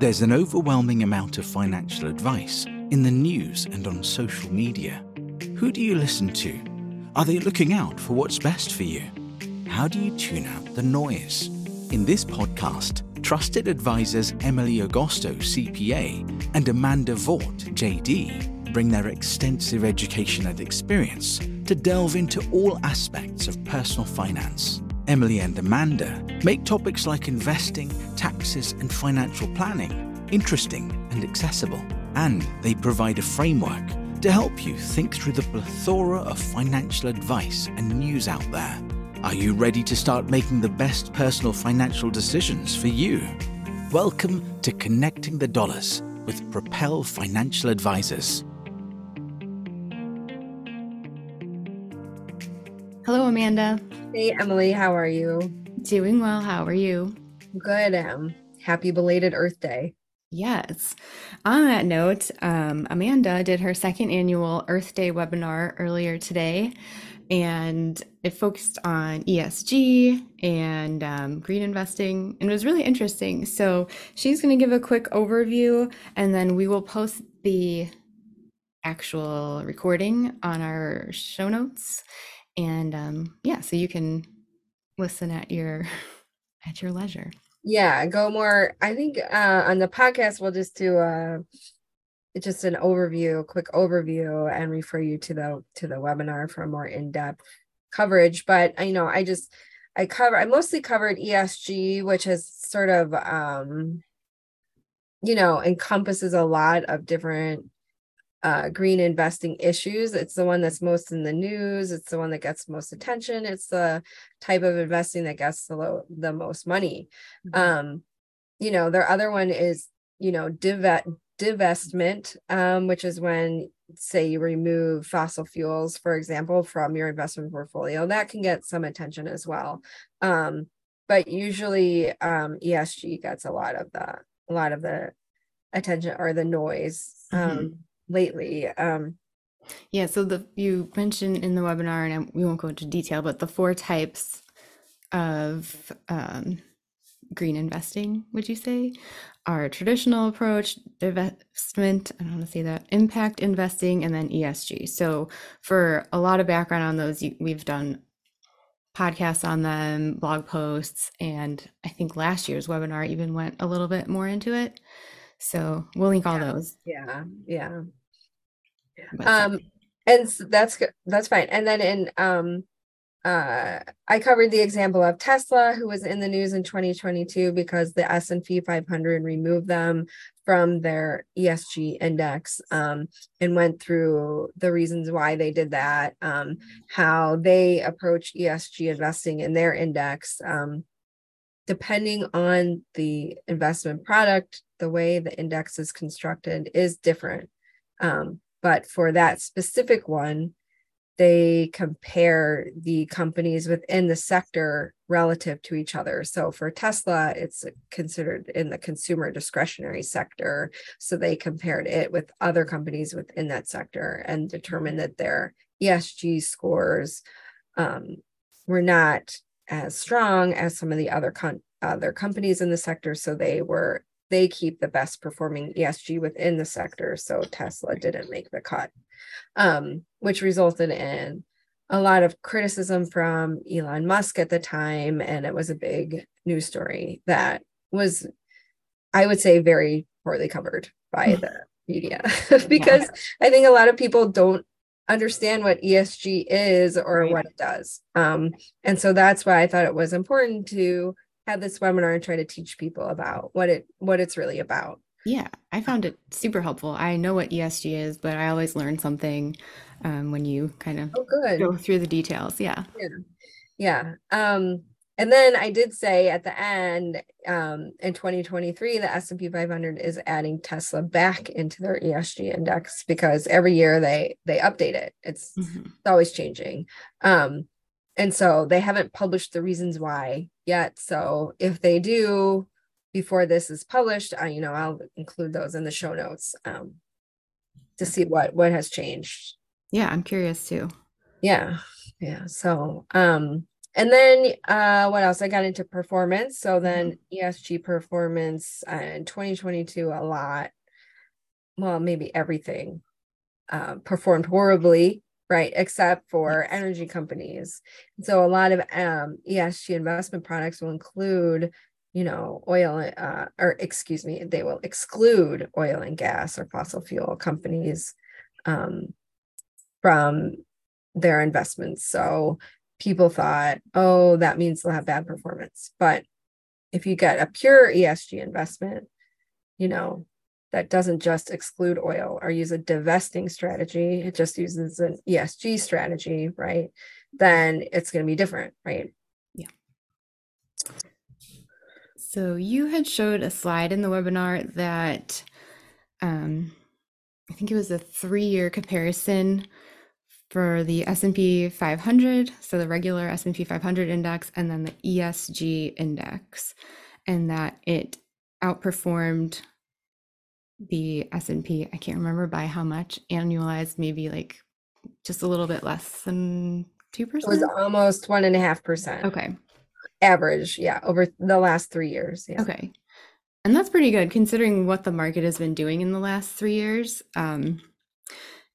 There's an overwhelming amount of financial advice in the news and on social media. Who do you listen to? Are they looking out for what's best for you? How do you tune out the noise? In this podcast, trusted advisors Emily Agosto, CPA, and Amanda Vaught, JD, bring their extensive education and experience to delve into all aspects of personal finance. Emily and Amanda make topics like investing, taxes, and financial planning interesting and accessible. And they provide a framework to help you think through the plethora of financial advice and news out there. Are you ready to start making the best personal financial decisions for you? Welcome to Connecting the Dollars with Propel Financial Advisors. Hello, Amanda. Hey, Emily, how are you? Doing well. How are you? Good. Um, happy belated Earth Day. Yes. On that note, um, Amanda did her second annual Earth Day webinar earlier today, and it focused on ESG and um, green investing, and it was really interesting. So she's going to give a quick overview, and then we will post the actual recording on our show notes. And um, yeah, so you can listen at your at your leisure. Yeah, go more. I think uh, on the podcast we'll just do uh, just an overview, a quick overview, and refer you to the to the webinar for more in depth coverage. But you know, I just I cover I mostly covered ESG, which has sort of um, you know encompasses a lot of different uh, green investing issues. It's the one that's most in the news. It's the one that gets most attention. It's the type of investing that gets the low, the most money. Mm-hmm. Um, you know, their other one is you know div- divestment, um, which is when say you remove fossil fuels, for example, from your investment portfolio. That can get some attention as well. Um, but usually um, ESG gets a lot of the a lot of the attention or the noise. Mm-hmm um, lately. Um, yeah, so the you mentioned in the webinar, and we won't go into detail, but the four types of um, green investing, would you say, are traditional approach, investment, I don't want to say that, impact investing, and then ESG. So for a lot of background on those, we've done podcasts on them, blog posts, and I think last year's webinar even went a little bit more into it. So we'll link all yeah, those. Yeah, yeah um and that's that's fine. And then in um uh i covered the example of tesla who was in the news in 2022 because the s&p 500 removed them from their esg index um, and went through the reasons why they did that um, how they approach esg investing in their index um, depending on the investment product the way the index is constructed is different um, but for that specific one, they compare the companies within the sector relative to each other. So for Tesla, it's considered in the consumer discretionary sector. So they compared it with other companies within that sector and determined that their ESG scores um, were not as strong as some of the other con- other companies in the sector. So they were they keep the best performing ESG within the sector. So Tesla didn't make the cut, um, which resulted in a lot of criticism from Elon Musk at the time. And it was a big news story that was, I would say, very poorly covered by hmm. the media because yeah. I think a lot of people don't understand what ESG is or right. what it does. Um, and so that's why I thought it was important to have this webinar and try to teach people about what it what it's really about. Yeah, I found it super helpful. I know what ESG is, but I always learn something um, when you kind of oh, go through the details. Yeah. Yeah. Yeah. Um, and then I did say at the end um, in 2023, the S&P 500 is adding Tesla back into their ESG index because every year they they update it. It's, mm-hmm. it's always changing. Um, and so they haven't published the reasons why yet. So if they do before this is published, I, you know, I'll include those in the show notes um, to see what what has changed. Yeah, I'm curious too. Yeah, yeah. So um, and then uh, what else? I got into performance. So then mm-hmm. ESG performance uh, in 2022, a lot, well, maybe everything uh, performed horribly, right? Except for yes. energy companies. So a lot of um, ESG investment products will include, you know, oil, uh, or excuse me, they will exclude oil and gas or fossil fuel companies um, from their investments. So people thought, oh, that means they'll have bad performance. But if you get a pure ESG investment, you know, that doesn't just exclude oil or use a divesting strategy, it just uses an ESG strategy, right? Then it's going to be different, right? Yeah. So you had showed a slide in the webinar that um, I think it was a three-year comparison for the S&P 500, so the regular S&P 500 index and then the ESG index and that it outperformed the S&P I can't remember by how much annualized maybe like just a little bit less than 2%. It was almost one and a half percent. Okay. Average, yeah, over the last three years. Yeah. Okay. And that's pretty good considering what the market has been doing in the last three years. Um,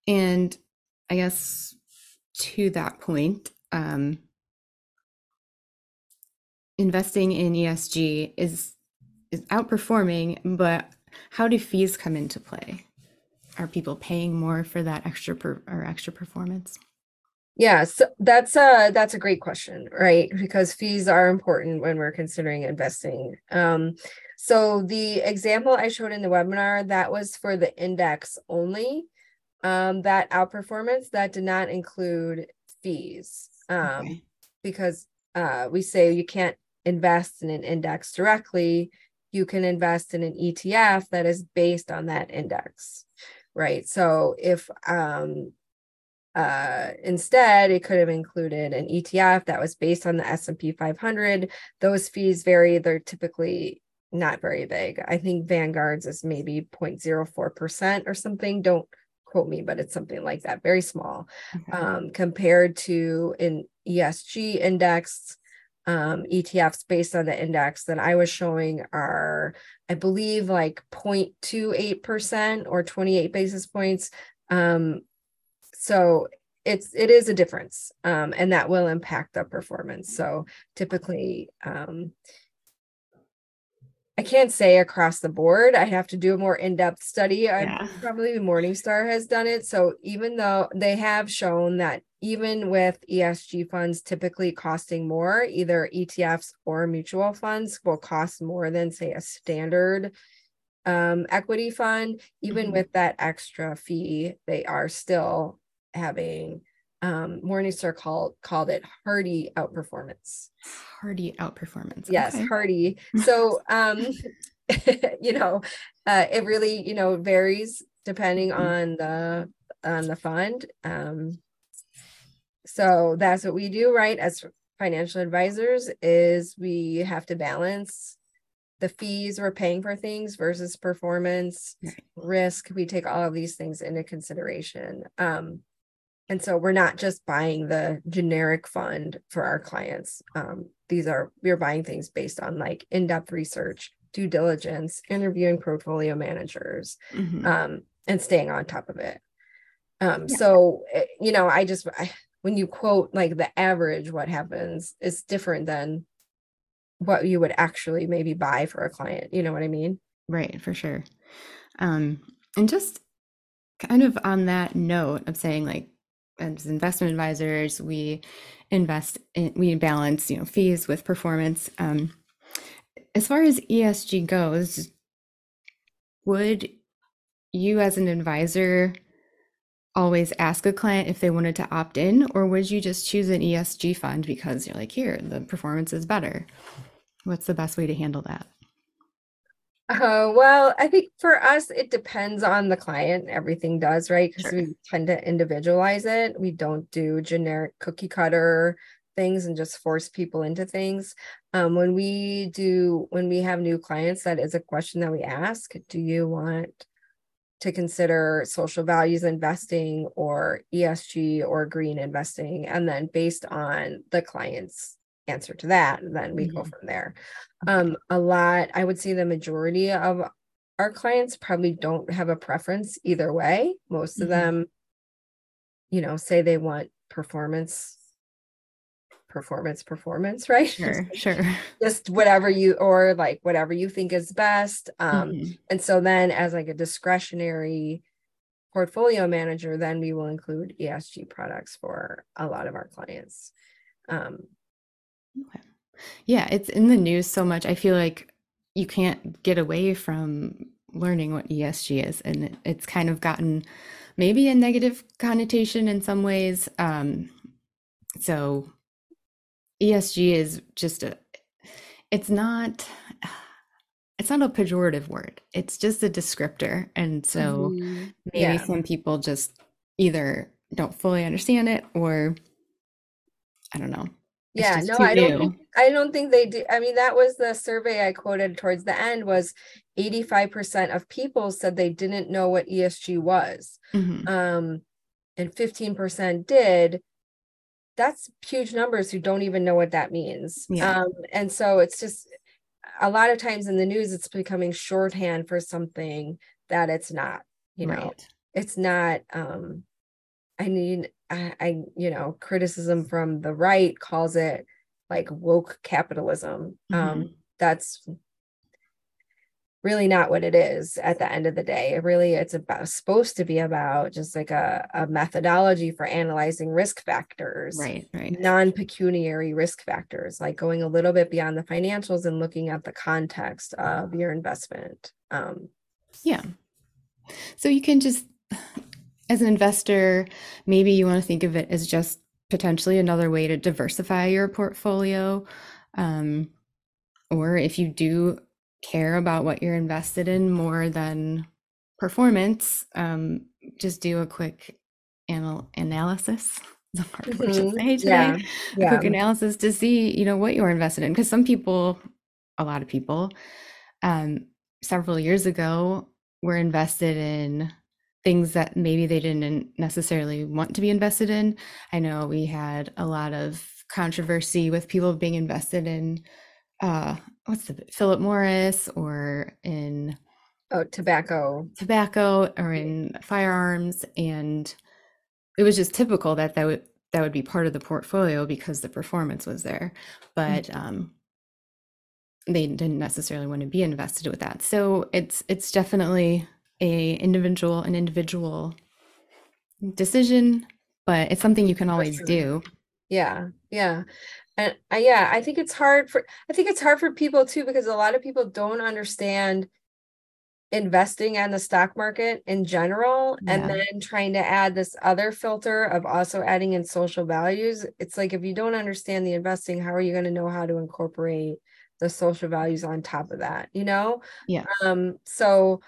and I guess to that point, um, investing in ESG is is outperforming, but how do fees come into play? Are people paying more for that extra per, or extra performance? Yeah, so that's a that's a great question, right? Because fees are important when we're considering investing. Um, so the example I showed in the webinar that was for the index only um, that outperformance that did not include fees um, okay. because uh, we say you can't invest in an index directly you can invest in an etf that is based on that index right so if um, uh, instead it could have included an etf that was based on the s&p 500 those fees vary they're typically not very big i think vanguard's is maybe 0.04% or something don't quote me, but it's something like that, very small, okay. um, compared to an ESG index. Um, ETFs based on the index that I was showing are, I believe, like 0.28% or 28 basis points. Um, so it's it is a difference, um, and that will impact the performance. So typically, um, I can't say across the board. I have to do a more in-depth study. Yeah. I probably Morningstar has done it. So even though they have shown that even with ESG funds typically costing more, either ETFs or mutual funds will cost more than say a standard um, equity fund, even mm-hmm. with that extra fee, they are still having um, Morningstar called called it hardy outperformance. Hardy outperformance. Yes, okay. hardy. So um, you know, uh, it really you know varies depending mm-hmm. on the on the fund. Um, so that's what we do, right? As financial advisors, is we have to balance the fees we're paying for things versus performance, right. risk. We take all of these things into consideration. Um, and so we're not just buying the generic fund for our clients. Um, these are, we're buying things based on like in depth research, due diligence, interviewing portfolio managers, mm-hmm. um, and staying on top of it. Um, yeah. So, eh, you know, I just, I, when you quote like the average, what happens is different than what you would actually maybe buy for a client. You know what I mean? Right, for sure. Um, and just kind of on that note of saying like as investment advisors, we invest in, we balance, you know, fees with performance. Um, as far as ESG goes, would you as an advisor always ask a client if they wanted to opt in, or would you just choose an ESG fund because you're like, here, the performance is better? What's the best way to handle that? Uh, well, I think for us, it depends on the client. Everything does, right? Because sure. we tend to individualize it. We don't do generic cookie cutter things and just force people into things. Um, when we do, when we have new clients, that is a question that we ask Do you want to consider social values investing or ESG or green investing? And then based on the client's answer to that then we go Mhm. from there um a lot i would say the majority of our clients probably don't have a preference either way most of Mhm. them you know say they want performance performance performance right Sure, sure. just whatever you or like whatever you think is best um Mhm. and so then as like a discretionary portfolio manager then we will include esg products for a lot of our clients um Okay. Yeah, it's in the news so much. I feel like you can't get away from learning what ESG is, and it's kind of gotten maybe a negative connotation in some ways. Um, so ESG is just a, it's not, it's not a pejorative word. It's just a descriptor, and so mhm, maybe yeah some people just either don't fully understand it or I don't know. It's yeah no i don't new. think i don't think they do i mean that was the survey i quoted towards the end was 85% of people said they didn't know what esg was Mhm. um and 15% did that's huge numbers who don't even know what that means Yeah. um and so it's just a lot of times in the news it's becoming shorthand for something that it's not you know Right. it's not um i mean I, I you know criticism from the right calls it like woke capitalism um Mhm. that's really not what it is at the end of the day it really it's about supposed to be about just like a, a methodology for analyzing risk factors Right, right. non-pecuniary risk factors like going a little bit beyond the financials and looking at the context of your investment um Yeah. So you can just, as an investor, maybe you want to think of it as just potentially another way to diversify your portfolio. Um, or if you do care about what you're invested in more than performance, um, just do a quick anal analysis. It's a hard word to Mhm. say today. Yeah. A yeah quick analysis to see, you know, what you're invested in. Because some people, a lot of people, um, several years ago were invested in things that maybe they didn't necessarily want to be invested in. I know we had a lot of controversy with people being invested in uh what's the Philip Morris or in oh tobacco. tobacco or in firearms and it was just typical that that would that would be part of the portfolio because the performance was there but um they didn't necessarily want to be invested with that. So it's it's definitely a individual an individual decision but it's something you can always do. Yeah, yeah. And uh, yeah, I think it's hard for I think it's hard for people too because a lot of people don't understand investing in the stock market in general and then trying to add this other filter of also adding in social values. It's like if you don't understand the investing, how are you going to know how to incorporate the social values on top of that, you know? yeah Um so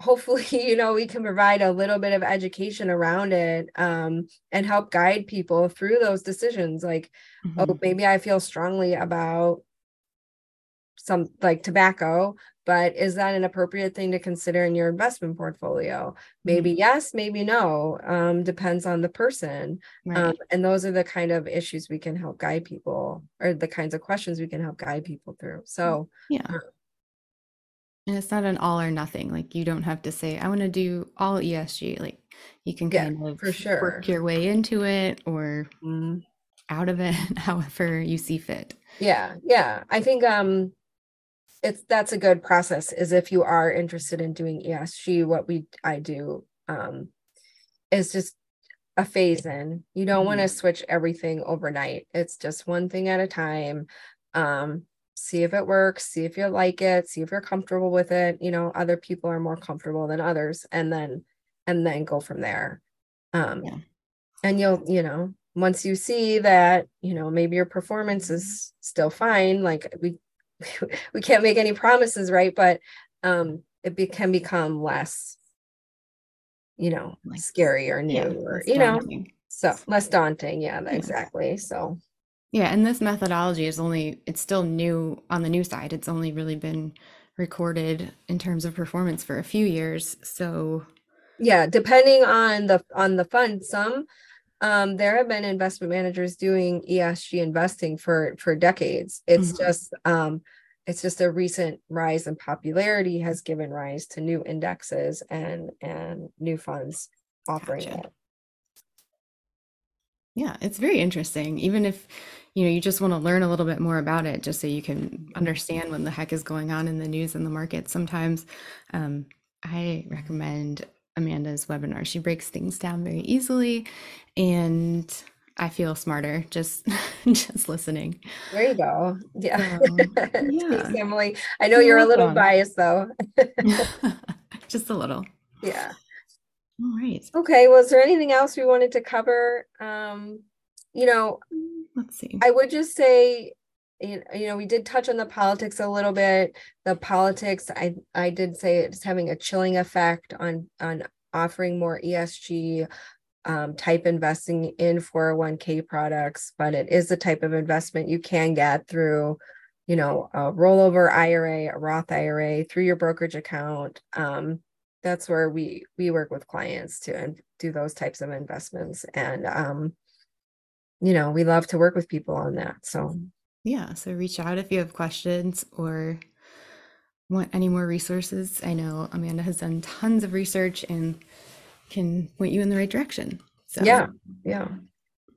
hopefully you know we can provide a little bit of education around it um and help guide people through those decisions like oh Mhm. maybe i feel strongly about some like tobacco but is that an appropriate thing to consider in your investment portfolio? Maybe yes maybe no um depends on the person right. um and those are the kind of issues we can help guide people or the kinds of questions we can help guide people through so yeah and it's not an all or nothing like you don't have to say i want to do all esg like you can Yeah, kind of for sure. work your way into it or mm. out of it however you see fit Yeah, yeah. I think um it's that's a good process is if you are interested in doing ESG, what we I do um is just a phase in. You don't want to switch everything overnight. It's just one thing at a time. Um see if it works, see if you like it, see if you're comfortable with it. You know, other people are more comfortable than others and then and then go from there. Um Yeah. and you'll you know once you see that you know maybe your performance is still fine like we we can't make any promises right but um it be, can become less you know Like, scary or new yeah or you know daunting. so less daunting yeah Yeah. exactly so yeah and this methodology is only it's still new on the new side it's only really been recorded in terms of performance for a few years so yeah depending on the on the fund some um, there have been investment managers doing ESG investing for for decades. It's mm-hmm. just um, it's just a recent rise in popularity has given rise to new indexes and and new funds offering gotcha. it. Yeah, it's very interesting. Even if you know you just want to learn a little bit more about it, just so you can understand what the heck is going on in the news and the market. Sometimes um, I recommend Amanda's webinar. She breaks things down very easily, and I feel smarter just just listening. There you go. Yeah. Um, yeah. Thanks, Emily. I know you're, you're a little biased though. just a little. Yeah. All right. Okay. Was there anything else we wanted to cover? Um, you know, let's see. I would just say, you know, we did touch on the politics a little bit. The politics, I I did say it's having a chilling effect on on offering more ESG um, type investing in 401k products, but it is the type of investment you can get through, you know, a rollover IRA, a Roth IRA, through your brokerage account. Um, that's where we we work with clients to do those types of investments. And um you know we love to work with people on that so. Yeah so reach out if you have questions or want any more resources. I know amanda has done tons of research and can point you in the right direction so. Yeah yeah.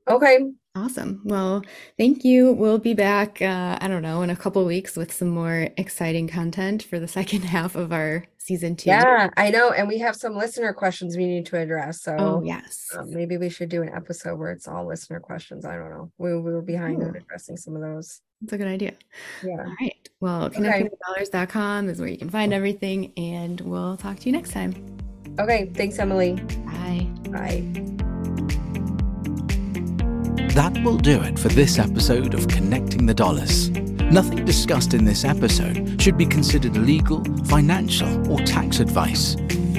Okay Awesome. Well, thank you. We'll be back, uh, I don't know, in a couple weeks with some more exciting content for the second half of our season two. Yeah, I know. And we have some listener questions we need to address. So, oh, yes. Um, maybe we should do an episode where it's all listener questions. I don't know. We, we were behind on addressing some of those. That's a good idea. Yeah. All right. Well, connectingthedollars.com is where you can find everything. And we'll talk to you next time. Okay. Thanks, Emily. Bye. Bye. That will do it for this episode of Connecting the Dollars. Nothing discussed in this episode should be considered legal, financial, or tax advice.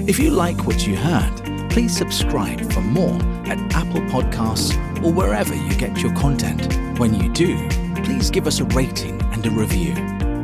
If you like what you heard, please subscribe for more at Apple Podcasts or wherever you get your content. When you do, please give us a rating and a review.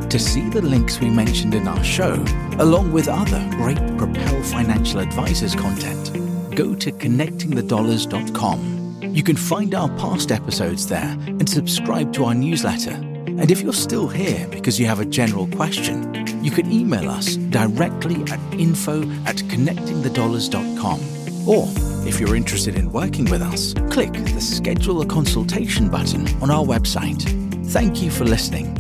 To see the links we mentioned in our show, along with other great Propel Financial Advisors content, go to connectingthedollars.com. You can find our past episodes there and subscribe to our newsletter. And if you're still here because you have a general question, you can email us directly at info at connectingthedollars.com. Or if you're interested in working with us, click the schedule a consultation button on our website. Thank you for listening